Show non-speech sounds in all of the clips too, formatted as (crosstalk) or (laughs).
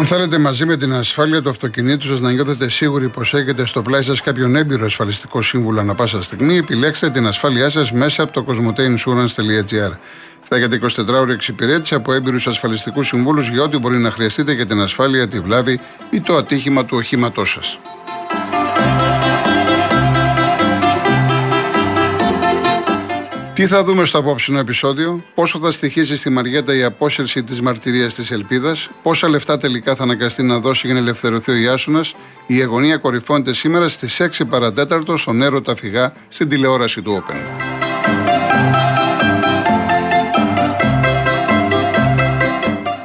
Αν θέλετε μαζί με την ασφάλεια του αυτοκινήτου σας να νιώθετε σίγουροι πως έχετε στο πλάι σας κάποιον έμπειρο ασφαλιστικό σύμβουλο ανα πάσα στιγμή, επιλέξτε την ασφάλειά σας μέσα από το cosmoteinsurance.gr. Θα έχετε 24 ώρε εξυπηρέτηση από έμπειρους ασφαλιστικούς συμβούλους για ό,τι μπορεί να χρειαστείτε για την ασφάλεια, τη βλάβη ή το ατύχημα του οχήματός σας. Τι θα δούμε στο απόψινο επεισόδιο, πόσο θα στοιχίζει στη Μαριέτα η απόσυρση της μαρτυρίας της Ελπίδας, πόσα λεφτά τελικά θα αναγκαστεί να δώσει για να ελευθερωθεί ο Ιάσονας, η αγωνία κορυφώνεται σήμερα στις 6 παρατέταρτο στον έρωτα φυγά στην τηλεόραση του Open.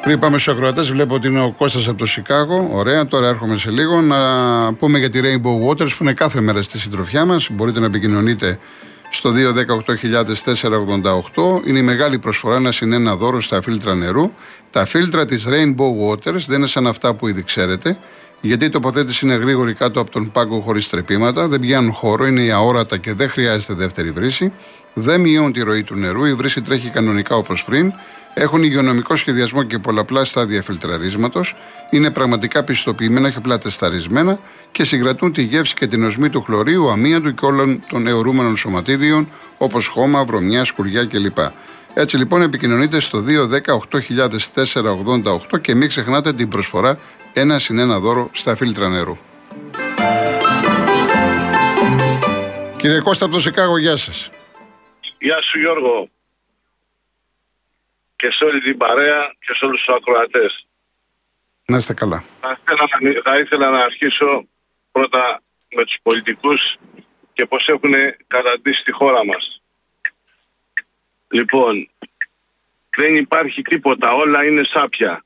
Πριν πάμε στους ακροατές, βλέπω ότι είναι ο Κώστας από το Σικάγο. Ωραία, τώρα έρχομαι σε λίγο να πούμε για τη Rainbow Waters που είναι κάθε μέρα στη συντροφιά μας. Μπορείτε να επικοινωνείτε στο 218.488. Είναι η μεγάλη προσφορά να συνένα δώρο στα φίλτρα νερού. Τα φίλτρα της Rainbow Waters δεν είναι σαν αυτά που ήδη ξέρετε, γιατί η τοποθέτηση είναι γρήγορη κάτω από τον πάγκο χωρίς τρεπήματα, δεν πιάνουν χώρο, είναι αόρατα και δεν χρειάζεται δεύτερη βρύση, δεν μειώνουν τη ροή του νερού, η βρύση τρέχει κανονικά όπως πριν, έχουν υγειονομικό σχεδιασμό και πολλαπλά στάδια φιλτραρίσματος, είναι πραγματικά πιστοποιημένα και απλά τεσταρισμένα και συγκρατούν τη γεύση και την οσμή του χλωρίου, αμύαντου και όλων των αιωρούμενων σωματίδιων όπως χώμα, βρωμιά, σκουριά κλπ. Έτσι λοιπόν επικοινωνείτε στο 210-8000-488 και μην ξεχνάτε την προσφορά ένα συν ένα δώρο στα φίλτρα νερού. Κύριε Κώστα από το Σικάγο, γεια σας. Γεια σου Γιώργο και σε όλη την παρέα και σε όλους τους ακροατές. Να είστε καλά. Θα ήθελα, θα ήθελα να αρχίσω πρώτα με τους πολιτικούς και πώς έχουν καταντήσει τη χώρα μας. Λοιπόν, δεν υπάρχει τίποτα, όλα είναι σάπια.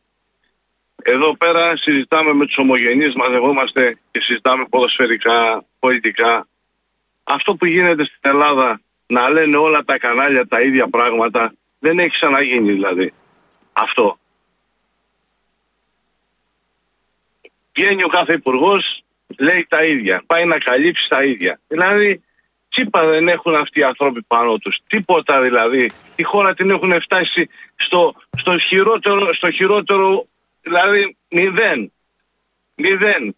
Εδώ πέρα συζητάμε με τους ομογενείς, μαζευόμαστε και συζητάμε ποδοσφαιρικά, πολιτικά. Αυτό που γίνεται στην Ελλάδα, να λένε όλα τα κανάλια τα ίδια πράγματα, δεν έχει ξαναγίνει δηλαδή αυτό. Βγαίνει ο κάθε υπουργός, λέει τα ίδια. Πάει να καλύψει τα ίδια. Δηλαδή, τσίπα δεν έχουν αυτοί οι άνθρωποι πάνω τους. Τίποτα δηλαδή. Η χώρα την έχουν φτάσει στο, στο, χειρότερο, στο χειρότερο, δηλαδή μηδέν. Μηδέν.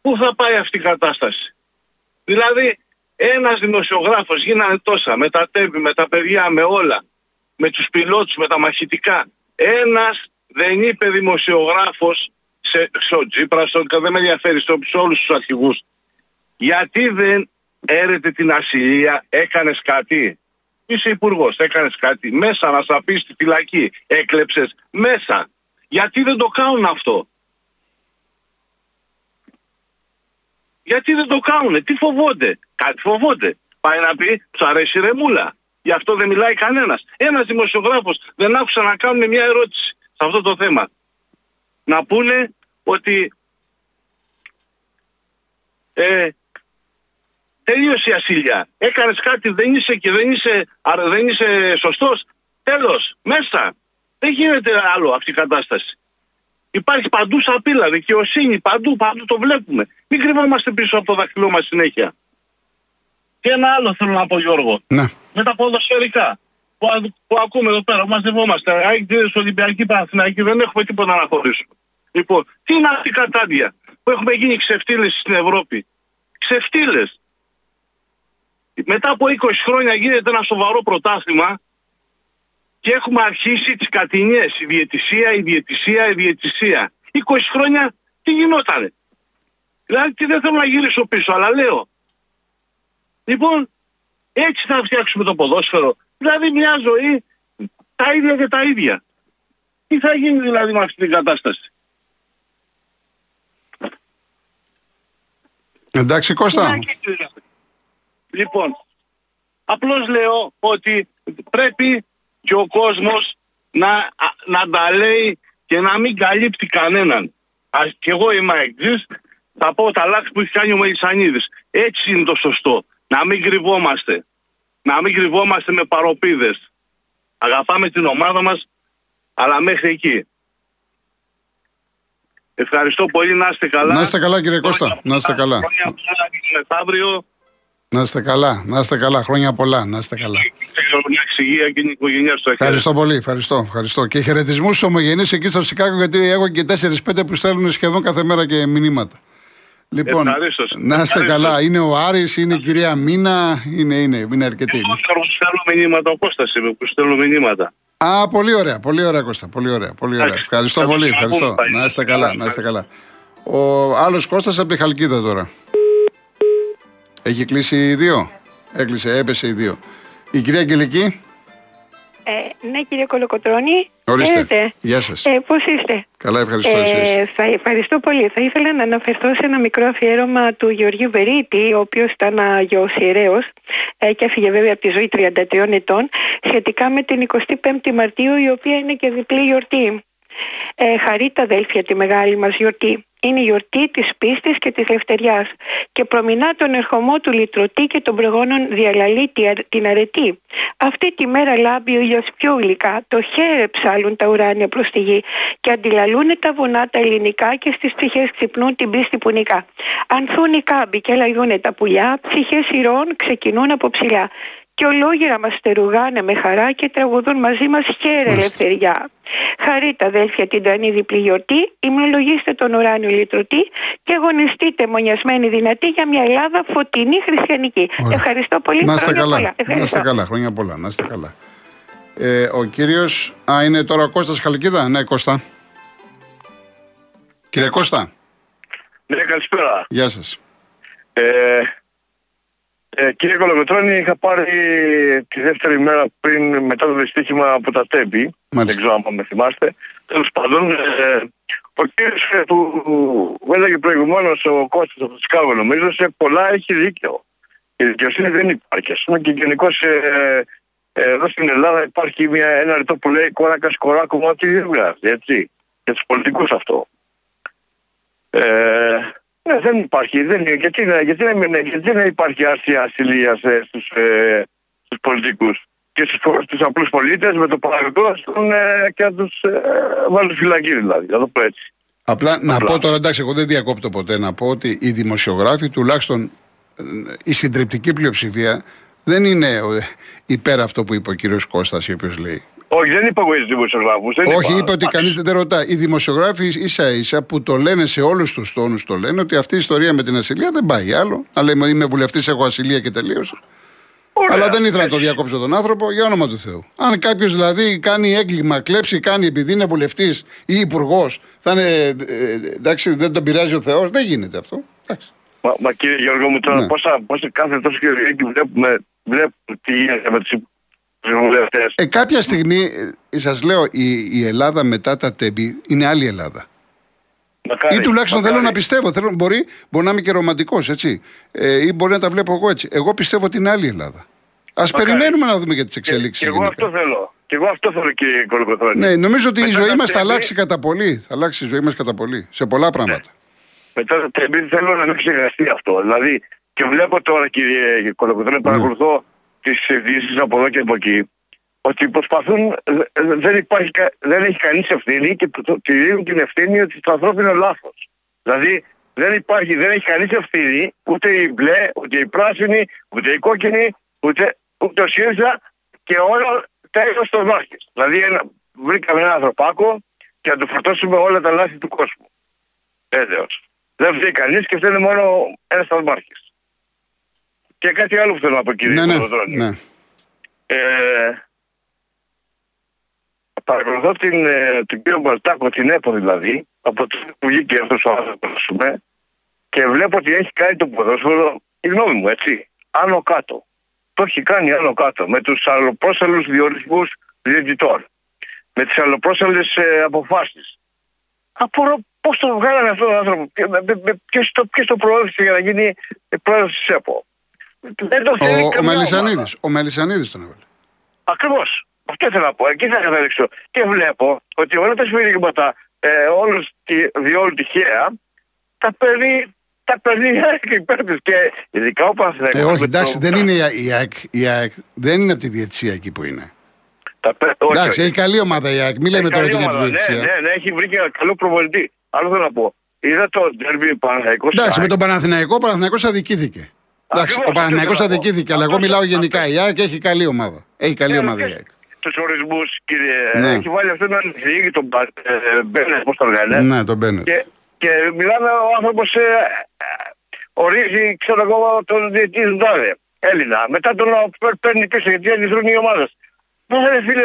Πού θα πάει αυτή η κατάσταση; Δηλαδή, ένας δημοσιογράφος γίνανε τόσα με τα τέμπη, με τα παιδιά, με όλα. Με τους πιλότους, με τα μαχητικά. Ένας δεν είπε δημοσιογράφος σε, στο Τζίπρα, στο, δεν με ενδιαφέρει, σε όλους τους αρχηγούς. Γιατί δεν έρετε την ασυλία, έκανες κάτι; Είσαι υπουργός, έκανες κάτι. Μέσα να σα πεις στη φυλακή. Έκλεψες μέσα. Γιατί δεν το κάνουν αυτό; Γιατί δεν το κάνουν, τι φοβόνται; Κάτι φοβόνται. Πάει να πει, του αρέσει η ρεμούλα. Γι' αυτό δεν μιλάει κανένας. Ένας δημοσιογράφος δεν άκουσα να κάνουν μια ερώτηση σε αυτό το θέμα. Να πούνε ότι ε, τελείωσε η ασύλια. Έκανες κάτι, δεν είσαι και δεν είσαι, δεν είσαι σωστός. Τέλος, μέσα. Δεν γίνεται άλλο αυτή η κατάσταση. Υπάρχει παντού σαπίλα, δικαιοσύνη, παντού, παντού το βλέπουμε. Μην κρυβόμαστε πίσω από το δάχτυλό μας συνέχεια. Και ένα άλλο θέλω να πω, Γιώργο. Ναι. Με τα ποδοσφαιρικά που, που ακούμε εδώ πέρα, μαζευόμαστε. Άγγελε Ολυμπιακή Παναθηναϊκή, δεν έχουμε τίποτα να χωρίσουμε. Λοιπόν, τι είναι αυτή η κατάντια που έχουμε γίνει ξεφτύλες στην Ευρώπη; Ξεφτύλες. Μετά από 20 χρόνια γίνεται ένα σοβαρό πρωτάθλημα και έχουμε αρχίσει τις κατηνιές. Η διαιτησία, η διαιτησία, η διαιτησία. 20 χρόνια τι γινότανε; Δηλαδή τι δεν θέλω να γυρίσω πίσω, αλλά λέω. Λοιπόν, έτσι θα φτιάξουμε το ποδόσφαιρο. Δηλαδή μια ζωή τα ίδια και τα ίδια. Τι θα γίνει δηλαδή με αυτή την κατάσταση; Εντάξει Κώστα. Λοιπόν, απλώς λέω ότι πρέπει και ο κόσμος να, να τα λέει και να μην καλύπτει κανέναν. Α, και εγώ είμαι εξής, θα πω τα λάθη που έχει κάνει ο Μελισανίδης. Έτσι είναι το σωστό. Να μην κρυβόμαστε. Να μην κρυβόμαστε με παροπίδες. Αγαπάμε την ομάδα μας, αλλά μέχρι εκεί. Ευχαριστώ πολύ, να είστε καλά. Να είστε καλά κύριε Κώστα, να είστε καλά. Μεθαύριο Να είστε καλά, να είστε καλά. Χρόνια πολλά, να είστε καλά. Να υγεία και την οικογένειά σου. Ευχαριστώ πολύ, ευχαριστώ, ευχαριστώ. Και χαιρετισμούς στου ομογενείς εκεί στο Σικάγο, γιατί έχω και 4-5 που στέλνουν σχεδόν κάθε μέρα και μηνύματα. Λοιπόν, Ευχαρίστως. να είστε Ευχαρίστως. καλά. Είναι ο Άρης, είναι η κυρία Μίνα, είναι, είναι, είναι αρκετοί. Εγώ θέλω να στέλνω μηνύματα, ο Κώστας είμαι που στέλνω μηνύματα. Α, πολύ ωραία, πολύ ωραία Κώστα, πολύ ωραία, πολύ ωραία. Εντάξει. Ευχαριστώ Θα το πολύ, ξαναπούμε ευχαριστώ. πάλι. Να είστε καλά, να είστε καλά. Ο άλλος Κώστας από τη Χαλκίδα τώρα. Έχει κλείσει οι δύο. Έκλεισε, έπεσε οι δύο. Η κυρία Αγγελική, Ε, ναι, κύριε Κολοκοτρώνη. ορίστε. Χαίρετε. Γεια σας. Ε, πώς είστε; Καλά, ευχαριστώ εσείς. Ε, θα, ευχαριστώ πολύ. Θα ήθελα να αναφερθώ σε ένα μικρό αφιέρωμα του Γεωργίου Βερίτη, ο οποίος ήταν αγιος ιερέος ε, και έφυγε βέβαια από τη ζωή 33 ετών, σχετικά με την 25η Μαρτίου, η οποία είναι και διπλή γιορτή. Ε, χαρείτε αδέλφια τη μεγάλη μας γιορτή. Είναι η γιορτή της πίστης και της λευτεριάς και προμηνά τον ερχομό του λυτρωτή και των προγόνων διαλαλεί τη- την αρετή. Αυτή τη μέρα λάμπει ο ήλιος πιο γλυκά, το χέρε ψάλουν τα ουράνια προς τη γη και αντιλαλούν τα βουνά τα ελληνικά και στις ψυχές ξυπνούν την πίστη που νικά. Ανθούν οι κάμποι και λαγιούν τα πουλιά, ψυχές ηρών ξεκινούν από ψηλά. Και ολόγερα μας στερουγάνε με χαρά και τραγουδούν μαζί μας χαίρε ελευθεριά. Χαρείτε αδέλφια την τανή διπλή γιορτή, ημνολογήστε τον ουράνιο λυτρωτή και αγωνιστείτε μονιασμένοι δυνατοί για μια Ελλάδα φωτεινή χριστιανική. Ωραία. Ευχαριστώ πολύ. Να είστε Χρόνια καλά. πολλά. Να είστε Ευχαριστώ. καλά, χρόνια πολλά. Να είστε καλά. Ε, ο κύριος, α, είναι τώρα ο Κώστας Χαλκίδα; Ναι, Κώστα. Κύριε Κώστα, Ναι, καλησπέρα. γεια σας. Ε, ε, κύριε Κολοκοτρώνη, είχα πάρει τη δεύτερη μέρα πριν μετά το δυστύχημα από τα τέμπη. Μάλιστα. Δεν ξέρω αν με θυμάστε. Τέλος πάντων, ε, ο κύριος που που έλεγε προηγουμένως ο Κώστας από το Σικάγο, νομίζω σε πολλά έχει δίκιο. Η δικαιοσύνη δεν υπάρχει. Α πούμε και γενικώς ε, ε, εδώ στην Ελλάδα υπάρχει μια, ένα ρητό που λέει κόρακας κοράκο μόνο και δεν βγάζει. Έτσι. Για τους πολιτικούς αυτό. Ε, ναι, δεν υπάρχει. Δεν, είναι. γιατί, να- γιατί, να μην- γιατί δεν υπάρχει άρση ασυλία ε, στους, ε, στους πολιτικούς και στους, στους απλούς πολίτες με το παραγωγικό ε, και να τους ε, βάλουν φυλακή δηλαδή, να το πω έτσι. Απλά να Απλά. πω τώρα, εντάξει, εγώ δεν διακόπτω ποτέ, να πω ότι οι δημοσιογράφοι, τουλάχιστον ε, η συντριπτική πλειοψηφία, δεν είναι ε, υπέρ αυτό που είπε ο κύριος Κώστας, ο οποίος λέει. Όχι, δεν είπα εγώ για τους δημοσιογράφους. δεν Όχι, είπα. είπε ότι κανείς δεν ρωτά. Οι δημοσιογράφοι ίσα ίσα που το λένε σε όλους τους τόνους, το λένε ότι αυτή η ιστορία με την ασυλία δεν πάει άλλο. Να λέμε είμαι βουλευτής, έχω ασυλία και τελείωσε. Ωραία. Αλλά δεν ήθελα να το διακόψω τον άνθρωπο για όνομα του Θεού. Αν κάποιος δηλαδή κάνει έγκλημα, κλέψει, κάνει επειδή είναι βουλευτής ή υπουργός, θα είναι. ε, ε, εντάξει, δεν τον πειράζει ο Θεός. Δεν γίνεται αυτό. Εντάξει. Μα, μα κύριε Γιώργο μου τώρα Ναι. πόσα, πόσα κάθε τόσο Κυριακή βλέπουμε, βλέπουμε τι γίνεται με τους βουλευτές. Ε, κάποια στιγμή, ε, σας λέω, η, η Ελλάδα μετά τα τέμπη είναι άλλη Ελλάδα. Μακάρι, Ή τουλάχιστον μακάρι. θέλω να πιστεύω. Θέλω, μπορεί, μπορεί να είμαι και ρομαντικός, έτσι. Ε, ή μπορεί να τα βλέπω εγώ έτσι. Εγώ πιστεύω ότι είναι άλλη Ελλάδα. Α Μακάρι. περιμένουμε να δούμε για τις Και, εξέλιξει. και εγώ αυτό θέλω. Και εγώ αυτό θέλω κύριε Κολοκοτρώνη. Ναι, νομίζω ότι η Μετά ζωή τα μας θα τέμπη- αλλάξει κατά πολύ. Θα αλλάξει η ζωή μας κατά πολύ. Σε πολλά πράγματα. Μετά το τεμπή θέλω να μην ξεχαστεί αυτό. Δηλαδή, και βλέπω τώρα, κύριε Κολοκοτρώνη, παρακολουθώ τις ειδήσεις από εδώ και από εκεί, ότι προσπαθούν, ε, δεν, υπάρχει, κα- δεν έχει κανείς ευθύνη και το- το- τη δίνουν την ευθύνη ότι το ανθρώπινο είναι λάθος. Δηλαδή, δεν υπάρχει, δεν έχει κανείς ευθύνη, ούτε η μπλε, ούτε η πράσινη, ούτε η κόκκινη, ούτε, ούτε ο ΣΥΡΙΖΑ και όλα τέλο των μάχη. Δηλαδή, ένα, βρήκαμε έναν ανθρωπάκο και να του φορτώσουμε όλα τα λάθη του κόσμου. Έλεος. Δεν φταίει κανείς και φταίνει μόνο ένας σταθμάρχη. Και κάτι άλλο που θέλω να πω, κύριε Ναι, ναι, Κολοκοτρώνη. ναι. Ε, παρακολουθώ την, ε, την κύριο Μπαλτάκο, την ΕΠΟ δηλαδή, από το που βγήκε αυτός ο άνθρωπος, ας πούμε, και βλέπω ότι έχει κάνει το ποδόσφαιρο, η γνώμη μου, έτσι, άνω κάτω. Το έχει κάνει άνω κάτω, με τους αλλοπρόσαλου διορισμούς διαιτητών, με τις αλλοπρόσαλε ε, αποφάσεις. Απορώ πώς το βγάλανε αυτόν τον άνθρωπο, ποιος το, ποιος το προώθησε για να γίνει πρόεδρος της ΕΠΟ. Δεν το θέλει Ο, ο καμιά Μελισανίδης. ομάδα. Ο Μελισανίδης τον έβαλε. Ακριβώς. Αυτό ήθελα να πω. Εκεί θα καταλήξω. Και βλέπω ότι όλα τα σφυρίγματα, ε, όλους τη, διόλου τυχαία, τα παίρνει, τα παίρνει η ΑΕΚ υπέρ της. Και ειδικά ο Παναθηναϊκός. Ε, όχι, με εντάξει, το- δεν είναι η, η, ΑΕΚ, η ΑΕΚ. Δεν είναι από τη διετησία εκεί που είναι. Τα παίρνει, όχι, Εντάξει, όχι. έχει καλή ομάδα η ΑΕΚ. Μην λέμε Έχει τώρα ότι καλή είναι από τη ομάδα, διετησία. Ναι, ναι, ναι, έχει βρει και ένα καλό προβολητή. Άλλο θέλω να πω. Είδα το Derby Παναθηναϊκός Εντάξει, ΑΕΚ. με τον Παναθηναϊκό, ο Παναθηναϊκός αδικήθηκε. Εντάξει, ο Παναθηναϊκός αδικήθηκε, αλλά εγώ μιλάω γενικά. Η ΑΕΚ έχει καλή ομάδα. Έχει καλή ομάδα η ΑΕΚ. Τους ορισμούς, κύριε. Ναι. Έχει βάλει αυτό να διηγεί τον Μπα- ε, Μπένετ, πώς τον λένε. Ναι, τον Μπένετ. Και, και μιλάμε ο άνθρωπος ε, ε, ορίζει, ξέρω εγώ, τον διετή του τάδε. Έλληνα. Μετά τον παί- παίρνει πίσω γιατί αντιδρούν οι ομάδες. Ναι, φίλε,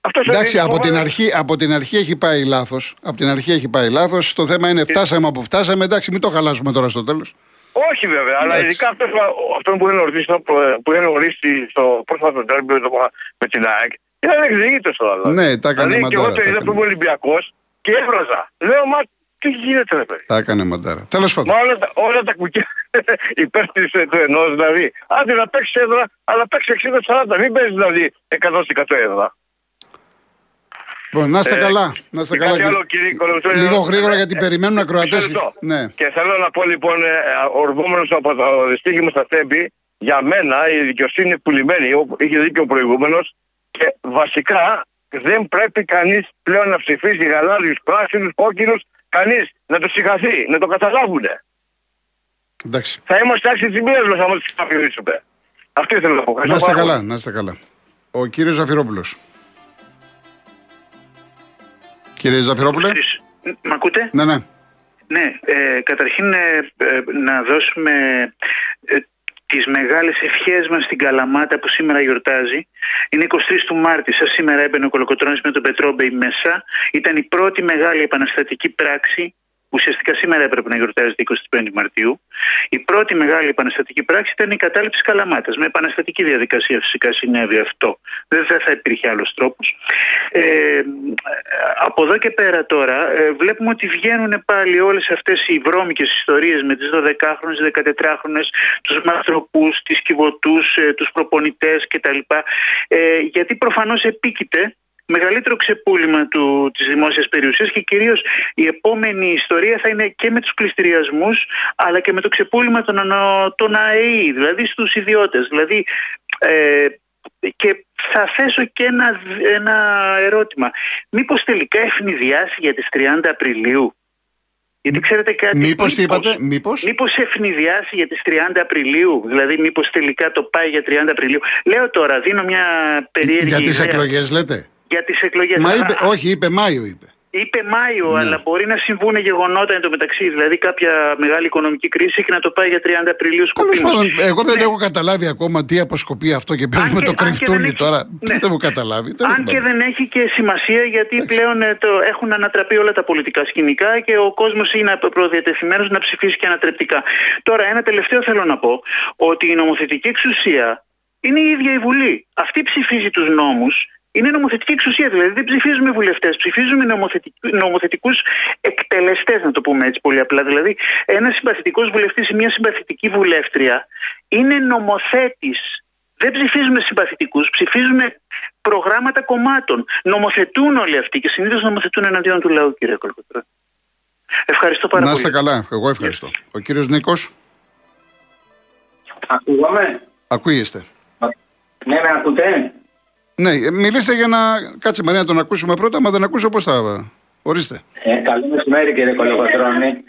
αυτός Εντάξει, ορίζει από την, ομάδα. αρχή, από την αρχή έχει πάει λάθος. Από την αρχή έχει πάει λάθος. Το θέμα είναι φτάσαμε από φτάσαμε. Εντάξει, μην το χαλάσουμε τώρα στο τέλος. Όχι βέβαια, αλλά Εντάξει. ειδικά αυτός, αυτό που είναι ορίσει στο, που είναι ορίσει στο πρόσφατο τέρμι με, το- με την ΑΕΚ. Ήταν εξηγήτω το άλλος. Ναι, τα έκανε δηλαδή, και εγώ μαντάρα, το τα είδα έκανε. που είμαι Ολυμπιακός και έβραζα. Λέω, μα τι γίνεται, ρε παιδί. Τα έκανε μαντάρα. Τέλος πάντων. Μα όλα τα, όλα τα κουκιά (laughs) υπέρ της, ε, του ενός, δηλαδή. Άντε να παίξεις έδρα, αλλά παίξει 60-40. Μην παίζεις δηλαδή 100% έδρα. Λοιπόν, να είστε Ε, καλά. Να είστε και καλά. κάτι άλλο, κύριε Κολοκοτρώνη, Λίγο ε, γρήγορα ε, γιατί ε, περιμένουν ακροατές. μισό λεπτό. Ναι. Και θέλω να πω λοιπόν, ε, ορμόμενος από το δυστύχημα στα Τέμπη, για μένα η δικαιοσύνη είναι πουλημένη. Ο- Είχε δίκιο ο προηγούμενος. Και βασικά δεν πρέπει κανείς πλέον να ψηφίσει γαλάζιους, πράσινους, κόκκινους. Κανείς να το συγχαθεί, να το καταλάβουν. Εντάξει. Θα είμαστε άξιοι τη μία μα άμα του ψηφίσουμε. Αυτό ήθελα να πω. Να Ευχαριστώ είστε πάρα καλά. πολύ. Να είστε καλά. Ο κύριος Ζαφυρόπουλος. Κύριε Ζαφυρόπουλε. Μ' ακούτε; Ναι, ναι. Ναι, ε, καταρχήν ε, ε, να δώσουμε ε, τις μεγάλες ευχές μας στην Καλαμάτα που σήμερα γιορτάζει. Είναι 23 του Μάρτη, σαν σήμερα έμπαινε ο Κολοκοτρώνης με τον Πετρόμπεϊ μέσα. Ήταν η πρώτη μεγάλη επαναστατική πράξη Ουσιαστικά σήμερα έπρεπε να γιορτάζεται 25 Μαρτίου. Η πρώτη μεγάλη επαναστατική πράξη ήταν η κατάληψη Καλαμάτας. Με επαναστατική διαδικασία φυσικά συνέβη αυτό. Δεν θα, θα υπήρχε άλλος τρόπος. Ε, από εδώ και πέρα τώρα ε, βλέπουμε ότι βγαίνουν πάλι όλες αυτές οι βρώμικες ιστορίες με τις 12χρονε, 14χρονε, τους μαστροπού, τις κυβωτούς, ε, τους προπονητές κτλ. Ε, γιατί προφανώς επίκειται μεγαλύτερο ξεπούλημα του, της δημόσιας περιουσίας και κυρίως η επόμενη ιστορία θα είναι και με τους πληστηριασμούς αλλά και με το ξεπούλημα των, ανο- των ΑΕΗ, δηλαδή στους ιδιώτες. Δηλαδή, ε, και θα θέσω και ένα, ένα ερώτημα. Μήπως τελικά ευνηδιάσει για τις 30 Απριλίου. Γιατί ξέρετε κάτι. Μήπως τι είπατε, μήπως. Μήπως; ευνηδιάσει για τις 30 Απριλίου, δηλαδή μήπως τελικά το πάει για 30 Απριλίου. Λέω τώρα, δίνω μια περίεργη Για τις ιδέα. εκλογές λέτε; Για τις εκλογές. Μα Α, είπε, όχι, είπε Μάιο είπε. Είπε Μάιο, Ναι. αλλά μπορεί να συμβούν γεγονότα εντωμεταξύ, δηλαδή κάποια μεγάλη οικονομική κρίση και να το πάει για 30 Απριλίου Τέλος σκοπίμως. πάντων, εγώ δεν Ναι. έχω καταλάβει ακόμα τι αποσκοπεί αυτό και παίζουμε Αν το και- αν και κρυφτούλι δεν έχει- τώρα. ναι. Δεν έχω καταλάβει. Τέλος Αν και πάντων. δεν έχει και σημασία γιατί πλέον ε, το, έχουν ανατραπεί όλα τα πολιτικά σκηνικά και ο κόσμος είναι προδιατεθειμένος να ψηφίσει και ανατρεπτικά. Τώρα ένα τελευταίο θέλω να πω ότι η νομοθετική εξουσία είναι η ίδια η Βουλή. Αυτή ψηφίζει τους νόμους είναι νομοθετική εξουσία, δηλαδή δεν ψηφίζουμε βουλευτές, ψηφίζουμε νομοθετικούς εκτελεστές, να το πούμε έτσι πολύ απλά. Δηλαδή, ένας συμπαθητικός βουλευτής ή μια συμπαθητική βουλεύτρια είναι νομοθέτης. Δεν ψηφίζουμε συμπαθητικούς, ψηφίζουμε προγράμματα κομμάτων. Νομοθετούν όλοι αυτοί και συνήθως νομοθετούν εναντίον του λαού, κύριε Κολοκοτρό. Ευχαριστώ πάρα Να πολύ. είστε καλά. Εγώ ευχαριστώ. Ο κύριος Νίκος. Ακούγαμε. Ακούγεστε. Ναι, με ακούτε. Ναι, ε, μιλήστε για να. Κάτσε Μαρία να τον ακούσουμε πρώτα, μα δεν ακούσω πώς θα. Ορίστε. Ε, καλό μεσημέρι κύριε Κολοκοτρώνη.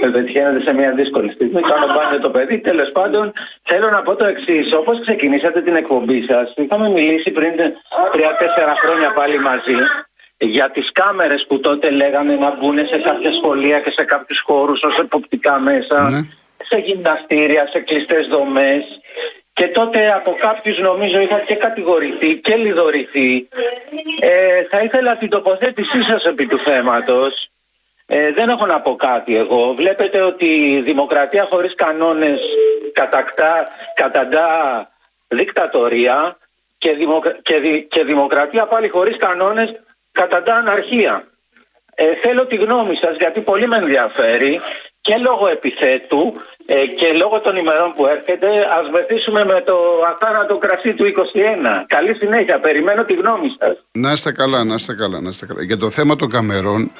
Με πετυχαίνετε σε μια δύσκολη στιγμή. Κάνω πάνω το παιδί. Τέλος πάντων, θέλω να πω το εξής. Όπως ξεκινήσατε την εκπομπή σας, είχαμε μιλήσει πριν τρία-τέσσερα χρόνια πάλι μαζί για τις κάμερες που τότε λέγανε να μπουν σε κάποια σχολεία και σε κάποιους χώρους ως εποπτικά μέσα, Ναι. σε γυμναστήρια, σε κλειστές δομές και τότε από κάποιους νομίζω είχα και κατηγορηθεί και λιδωρηθεί. Ε, θα ήθελα την τοποθέτησή σας επί του θέματος. Ε, δεν έχω να πω κάτι εγώ. Βλέπετε ότι η δημοκρατία χωρίς κανόνες κατακτά, καταντά δικτατορία και, δημοκρα... και, δη... και δημοκρατία πάλι χωρίς κανόνες καταντά αναρχία. Ε, θέλω τη γνώμη σας γιατί πολύ με ενδιαφέρει και λόγω επιθέτου ε, και λόγω των ημερών που έρχεται ας βεθίσουμε με το αθάνατο κρασί του 21. Καλή συνέχεια, περιμένω τη γνώμη σας. Να είστε καλά, να είστε καλά, να είστε καλά. Για το θέμα των καμερών,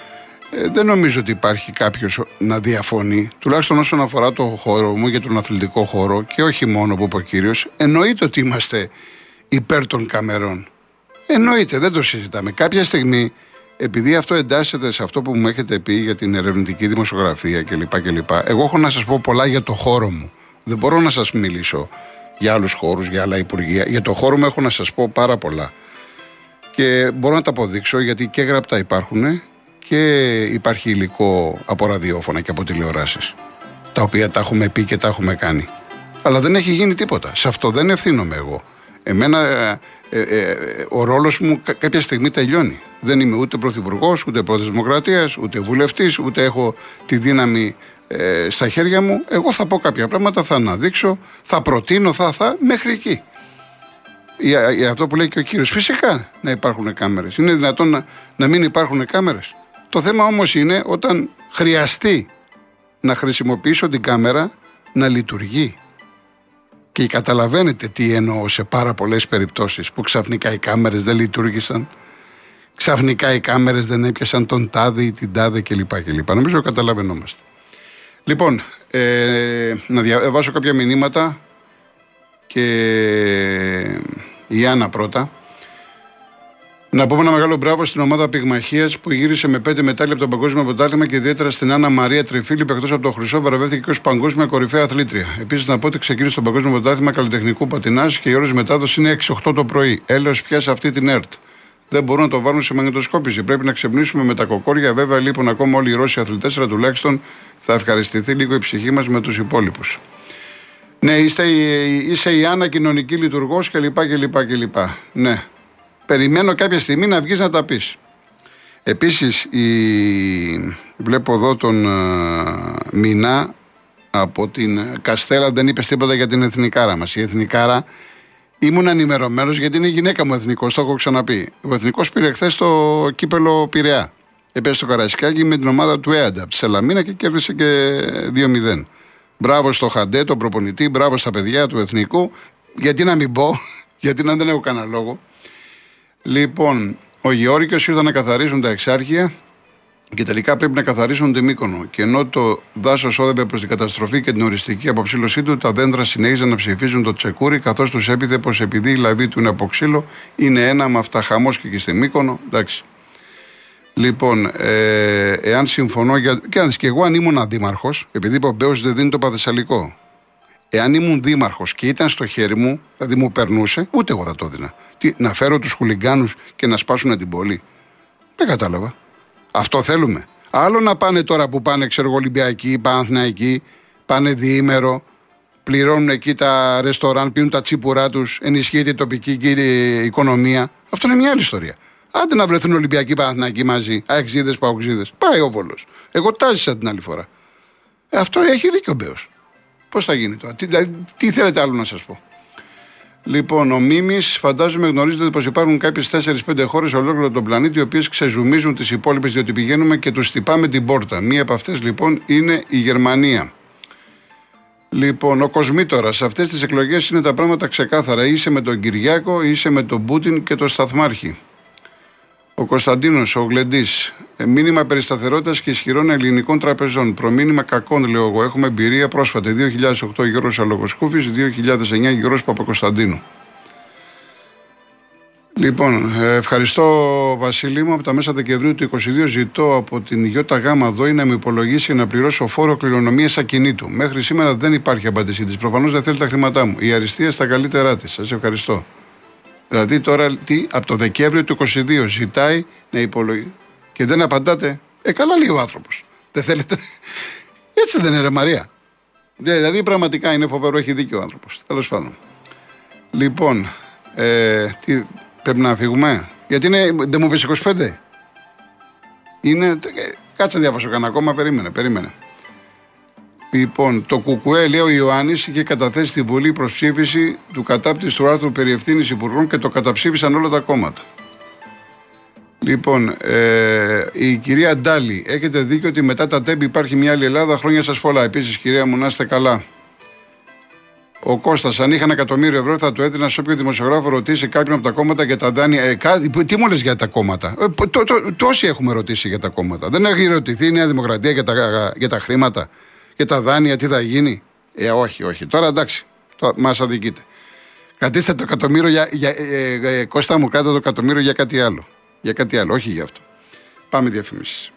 ε, δεν νομίζω ότι υπάρχει κάποιος να διαφωνεί, τουλάχιστον όσον αφορά το χώρο μου και τον αθλητικό χώρο και όχι μόνο που είπε ο κύριος. Εννοείται ότι είμαστε υπέρ των καμερών. Εννοείται, δεν το συζητάμε. Κάποια στιγμή, επειδή αυτό εντάσσεται σε αυτό που μου έχετε πει για την ερευνητική δημοσιογραφία κλπ. κλπ εγώ έχω να σας πω πολλά για το χώρο μου. Δεν μπορώ να σας μιλήσω για άλλους χώρους, για άλλα υπουργεία. Για το χώρο μου έχω να σας πω πάρα πολλά. Και μπορώ να τα αποδείξω γιατί και γραπτά υπάρχουν και υπάρχει υλικό από ραδιόφωνα και από τηλεοράσεις. Τα οποία τα έχουμε πει και τα έχουμε κάνει. Αλλά δεν έχει γίνει τίποτα. Σε αυτό δεν ευθύνομαι εγώ. Εμένα ε, ε, ε, ο ρόλος μου κάποια στιγμή τελειώνει. Δεν είμαι ούτε πρωθυπουργός, ούτε πρόεδρο Δημοκρατία, ούτε βουλευτής, ούτε έχω τη δύναμη ε, στα χέρια μου. Εγώ θα πω κάποια πράγματα, θα αναδείξω, θα προτείνω, θα, θα, μέχρι εκεί. Για, για αυτό που λέει και ο κύριος. Φυσικά να υπάρχουν κάμερες. Είναι δυνατόν να, να μην υπάρχουν κάμερες. Το θέμα όμως είναι όταν χρειαστεί να χρησιμοποιήσω την κάμερα να λειτουργεί. Και καταλαβαίνετε τι εννοώ σε πάρα πολλές περιπτώσεις που ξαφνικά οι κάμερες δεν λειτουργήσαν. Ξαφνικά οι κάμερες δεν έπιασαν τον τάδε ή την τάδε κλπ. κλπ. Νομίζω καταλαβαίνόμαστε. Λοιπόν, ε, να διαβάσω κάποια μηνύματα και η Άννα πρώτα. Να πούμε ένα μεγάλο μπράβο στην ομάδα Πυγμαχίας που γύρισε με πέντε μετάλλια από το Παγκόσμιο Πρωτάθλημα και ιδιαίτερα στην Άννα Μαρία Τρεφίλη που εκτός από το Χρυσό βραβεύτηκε ως παγκόσμια κορυφαία αθλήτρια. Επίσης να πω ότι ξεκίνησε το Παγκόσμιο Πρωτάθλημα Καλλιτεχνικού Πατινά και η ώρα μετάδοσης είναι 6-8 το πρωί. Έλεω πια σε αυτή την ΕΡΤ. Δεν μπορούν να το βάλουν σε μαγνητοσκόπηση. Πρέπει να ξεμνήσουμε με τα κοκόρια. Βέβαια, λείπουν ακόμα όλοι οι Ρώσοι αθλητές, αλλά τουλάχιστον θα ευχαριστηθεί λίγο η ψυχή μας με τους υπόλοιπους. Ναι, είστε, είσαι η Άννα κοινωνική λειτουργός κλπ. κλπ. Ναι, περιμένω κάποια στιγμή να βγεις να τα πεις. Επίσης, η... βλέπω εδώ τον uh, Μινά από την Καστέλα δεν είπες τίποτα για την εθνικάρα μας. Η εθνικάρα ήμουν ενημερωμένος γιατί είναι η γυναίκα μου εθνικός, το έχω ξαναπεί. Ο εθνικός πήρε χθες το κύπελο Πειραιά. Έπεσε στο Καραϊσκάκι με την ομάδα του ΕΑΝΤΑ από τη Σελαμίνα και κέρδισε και 2-0. Μπράβο στο Χαντέ, τον προπονητή, μπράβο στα παιδιά του εθνικού. Γιατί να μην πω, (laughs) γιατί να δεν έχω κανένα λόγο. Λοιπόν, ο Γεώργιος ήρθαν να καθαρίζουν τα εξάρχεια και τελικά πρέπει να καθαρίσουν τη Μύκονο. Και ενώ το δάσος όδευε προς την καταστροφή και την οριστική αποψήλωσή του, τα δέντρα συνέχιζαν να ψηφίζουν το τσεκούρι, καθώς τους έπειθε πως επειδή η λαβή του είναι από ξύλο, είναι ένα με αυτά χαμός και εκεί στη Μύκονο. Εντάξει. Λοιπόν, ε, εάν συμφωνώ για. Και αν και εγώ αν ήμουν αντίμαρχο, επειδή ο Μπέος δεν δίνει το παδεσσαλικό, Εάν ήμουν δήμαρχος και ήταν στο χέρι μου, δηλαδή μου περνούσε, ούτε εγώ θα το έδινα. Τι, να φέρω τους χουλιγκάνους και να σπάσουν την πόλη. Δεν κατάλαβα. Αυτό θέλουμε. Άλλο να πάνε τώρα που πάνε, ξέρω εγώ, Ολυμπιακοί, Παναθηναϊκοί, πάνε διήμερο, πληρώνουν εκεί τα ρεστοράν, πίνουν τα τσίπουρά τους, ενισχύεται η τοπική οικονομία. Αυτό είναι μια άλλη ιστορία. Άντε να βρεθούν Ολυμπιακοί Παναθηναϊκοί μαζί, αεξίδες, παοξίδες. Πάει ο Βόλος. Εγώ τάζησα την άλλη φορά. Ε, αυτό έχει δίκιο ο Μπέος. Πώς θα γίνει τώρα, τι, δηλαδή, τι θέλετε άλλο να σας πω; Λοιπόν, ο Μίμης, φαντάζομαι γνωρίζετε πως υπάρχουν κάποιες 4-5 χώρες σε ολόκληρο τον πλανήτη, οι οποίες ξεζουμίζουν τις υπόλοιπες, διότι πηγαίνουμε και τους τυπάμε την πόρτα. Μία από αυτές λοιπόν είναι η Γερμανία. Λοιπόν, ο Κοσμήτορα, σε αυτές τις εκλογές είναι τα πράγματα ξεκάθαρα. Είσαι με τον Κυριάκο, είσαι με τον Πούτιν και τον Σταθμάρχη. Ο Κωνσταντίνος, ο Γλεντή. Ε, μήνυμα περισταθερότητας και ισχυρών ελληνικών τραπεζών. Προμήνυμα κακών, λέω εγώ. Έχουμε εμπειρία πρόσφατη. 2008 Γιώργο Αλογοσκούφης, 2009 Γιώργο Παπακοσταντίνου. Λοιπόν, ε, ευχαριστώ Βασίλη μου. Από τα μέσα Δεκεμβρίου του 2022 ζητώ από την ΙΓ ΔΟΗ να με υπολογίσει και να πληρώσω φόρο κληρονομίας ακινήτου. Μέχρι σήμερα δεν υπάρχει απάντησή της. Προφανώς δεν θέλει τα χρήματά μου. Η αριστεία στα καλύτερά της. Σας ευχαριστώ. Δηλαδή τώρα τι, από το Δεκέμβριο του 2022 ζητάει να υπολογίσει. Και δεν απαντάτε. Ε, καλά λέει ο άνθρωπος. Δεν θέλετε. Έτσι δεν είναι, ρε Μαρία. Δηλαδή πραγματικά είναι φοβερό, έχει δίκιο ο άνθρωπος. Τέλος πάντων. Λοιπόν, ε, τι, πρέπει να φύγουμε; Γιατί είναι, δεν μου πεις 25. Είναι. Ε, κάτσε να διάβασω κανένα ακόμα, περίμενε, περίμενε. Λοιπόν, το ΚΚΕ, λέει ο Ιωάννης, είχε καταθέσει στη Βουλή προσψήφιση του κατάπτυση του άρθρου περί ευθύνης υπουργών και το καταψήφισαν όλα τα κόμματα. Λοιπόν, ε, η κυρία Ντάλη, έχετε δίκιο ότι μετά τα τέμπη υπάρχει μια άλλη Ελλάδα. Χρόνια σας πολλά. Επίσης, κυρία μου, να είστε καλά. Ο Κώστας, αν είχα ένα εκατομμύριο ευρώ, θα του έδινα σε όποιο δημοσιογράφο ρωτήσει κάποιον από τα κόμματα για τα δάνεια. Ε, κά, τι μου λες για τα κόμματα; Ε, το, το, τόσοι έχουμε ρωτήσει για τα κόμματα. Δεν έχει ρωτηθεί η Νέα Δημοκρατία για τα, για τα χρήματα και τα δάνεια, τι θα γίνει; Ε, όχι, όχι. Τώρα εντάξει, μας αδικείτε. Κρατήστε το εκατομμύριο για. για ε, ε, Κώστα μου, κράτα το εκατομμύριο για κάτι άλλο. Για κάτι άλλο, όχι για αυτό. Πάμε διαφημίσεις.